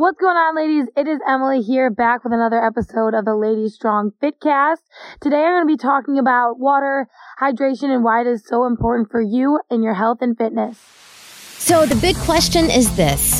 What's going on, ladies? It is Emily here, back with another episode of the Lady Strong Fitcast. Today I'm going to be talking about water, hydration, and why it is so important for you and your health and fitness. So, the big question is this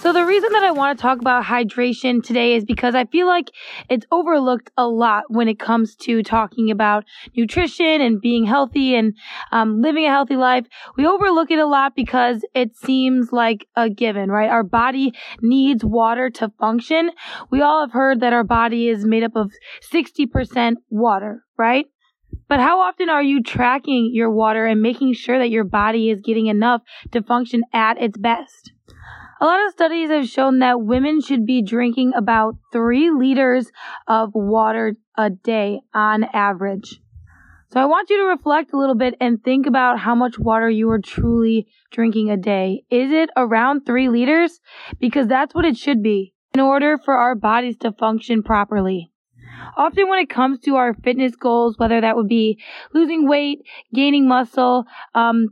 So the reason that I want to talk about hydration today is because I feel like it's overlooked a lot when it comes to talking about nutrition and being healthy and um, living a healthy life. We overlook it a lot because it seems like a given, right? Our body needs water to function. We all have heard that our body is made up of 60% water, right? But how often are you tracking your water and making sure that your body is getting enough to function at its best? A lot of studies have shown that women should be drinking about three liters of water a day on average. So I want you to reflect a little bit and think about how much water you are truly drinking a day. Is it around three liters? Because that's what it should be in order for our bodies to function properly. Often when it comes to our fitness goals, whether that would be losing weight, gaining muscle, um,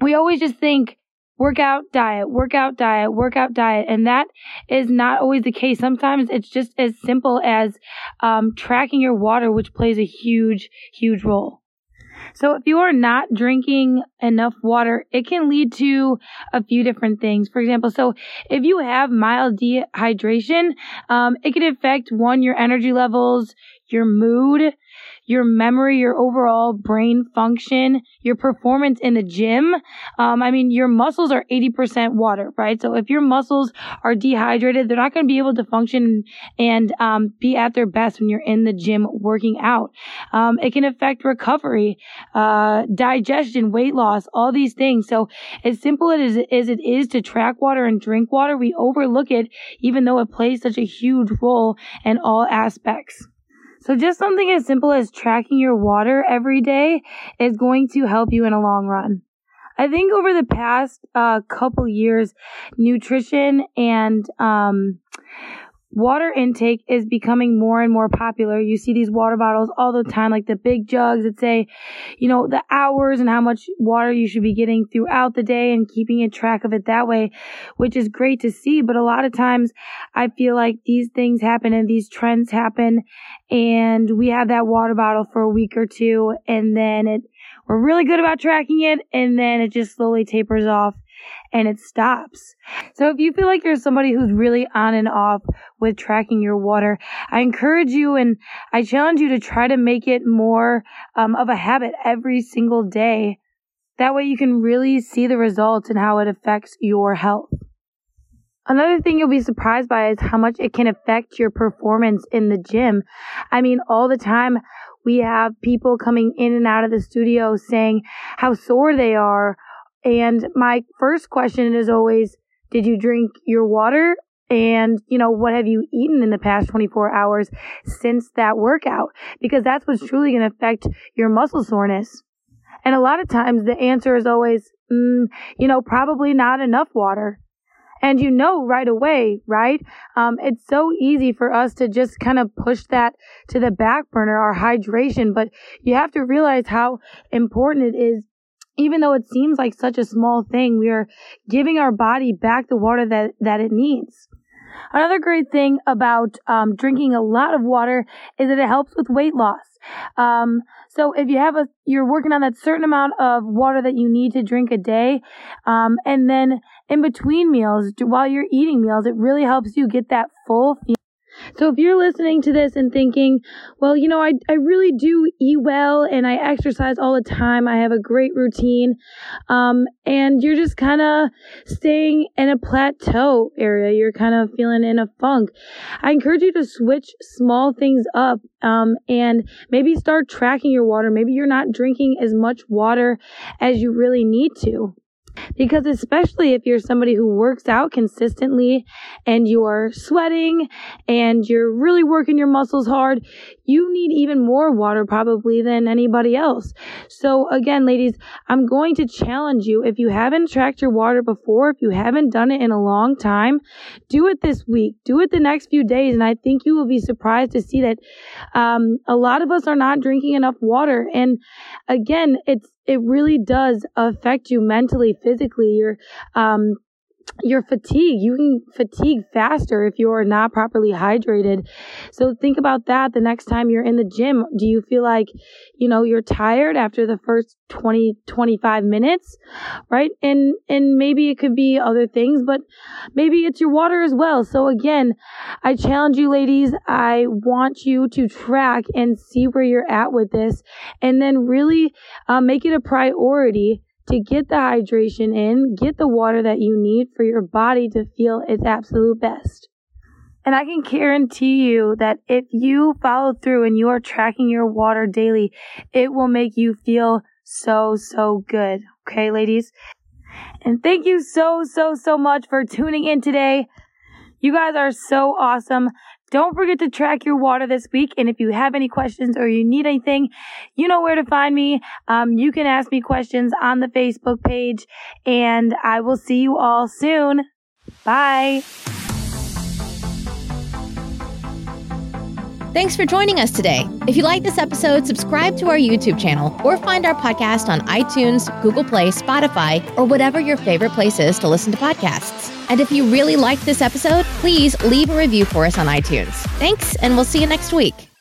we always just think workout diet, workout diet, workout diet. And that is not always the case. Sometimes it's just as simple as um, tracking your water, which plays a huge, huge role. So if you are not drinking enough water, it can lead to a few different things. For example, so if you have mild dehydration, um, it can affect one, your energy levels, your mood, your memory, your overall brain function, your performance in the gym. Um, I mean, your muscles are 80% water, right? So if your muscles are dehydrated, they're not going to be able to function and um, be at their best when you're in the gym working out. Um, it can affect recovery, uh, digestion, weight loss, all these things. So as simple as, as it is to track water and drink water, we overlook it, even though it plays such a huge role in all aspects. So just something as simple as tracking your water every day is going to help you in a long run. I think over the past uh, couple years, nutrition and um, water intake is becoming more and more popular. You see these water bottles all the time, like the big jugs that say, you know, the hours and how much water you should be getting throughout the day and keeping a track of it that way, which is great to see. But a lot of times I feel like these things happen and these trends happen and we have that water bottle for a week or two and then it, we're really good about tracking it and then it just slowly tapers off and it stops. So if you feel like you're somebody who's really on and off with tracking your water, I encourage you and I challenge you to try to make it more um, of a habit every single day. That way you can really see the results and how it affects your health. Another thing you'll be surprised by is how much it can affect your performance in the gym. I mean, all the time we have people coming in and out of the studio saying how sore they are and my first question is always, did you drink your water? And, you know, what have you eaten in the past 24 hours since that workout? Because that's what's truly going to affect your muscle soreness. And a lot of times the answer is always, mm, you know, probably not enough water. And you know right away, right? Um, it's so easy for us to just kind of push that to the back burner, our hydration, but you have to realize how important it is even though it seems like such a small thing, we are giving our body back the water that, that it needs. Another great thing about um, drinking a lot of water is that it helps with weight loss. Um, so if you have a, you're working on that certain amount of water that you need to drink a day, um, and then in between meals, while you're eating meals, it really helps you get that full feeling. So if you're listening to this and thinking, well, you know, I, I really do eat well and I exercise all the time. I have a great routine. Um, and you're just kind of staying in a plateau area. You're kind of feeling in a funk. I encourage you to switch small things up, um, and maybe start tracking your water. Maybe you're not drinking as much water as you really need to. Because especially if you're somebody who works out consistently and you're sweating and you're really working your muscles hard, you need even more water probably than anybody else. So again, ladies, I'm going to challenge you. If you haven't tracked your water before, if you haven't done it in a long time, do it this week. Do it the next few days. And I think you will be surprised to see that um, a lot of us are not drinking enough water. And again, it's it really does affect you mentally, physically. You're um, you're fatigued. You can fatigue faster if you're not properly hydrated. So think about that the next time you're in the gym. Do you feel like, you know, you're tired after the first 20, 25 minutes? Right. And, and maybe it could be other things, but maybe it's your water as well. So again, I challenge you ladies. I want you to track and see where you're at with this and then really uh, make it a priority to get the hydration in, get the water that you need for your body to feel its absolute best. And I can guarantee you that if you follow through and you are tracking your water daily, it will make you feel so, so good. Okay, ladies? And thank you so, so, so much for tuning in today. You guys are so awesome. Don't forget to track your water this week. And if you have any questions or you need anything, you know where to find me. Um, you can ask me questions on the Facebook page and I will see you all soon. Bye. Thanks for joining us today. If you like this episode, subscribe to our YouTube channel or find our podcast on iTunes, Google Play, Spotify, or whatever your favorite place is to listen to podcasts. And if you really liked this episode, please leave a review for us on iTunes. Thanks, and we'll see you next week.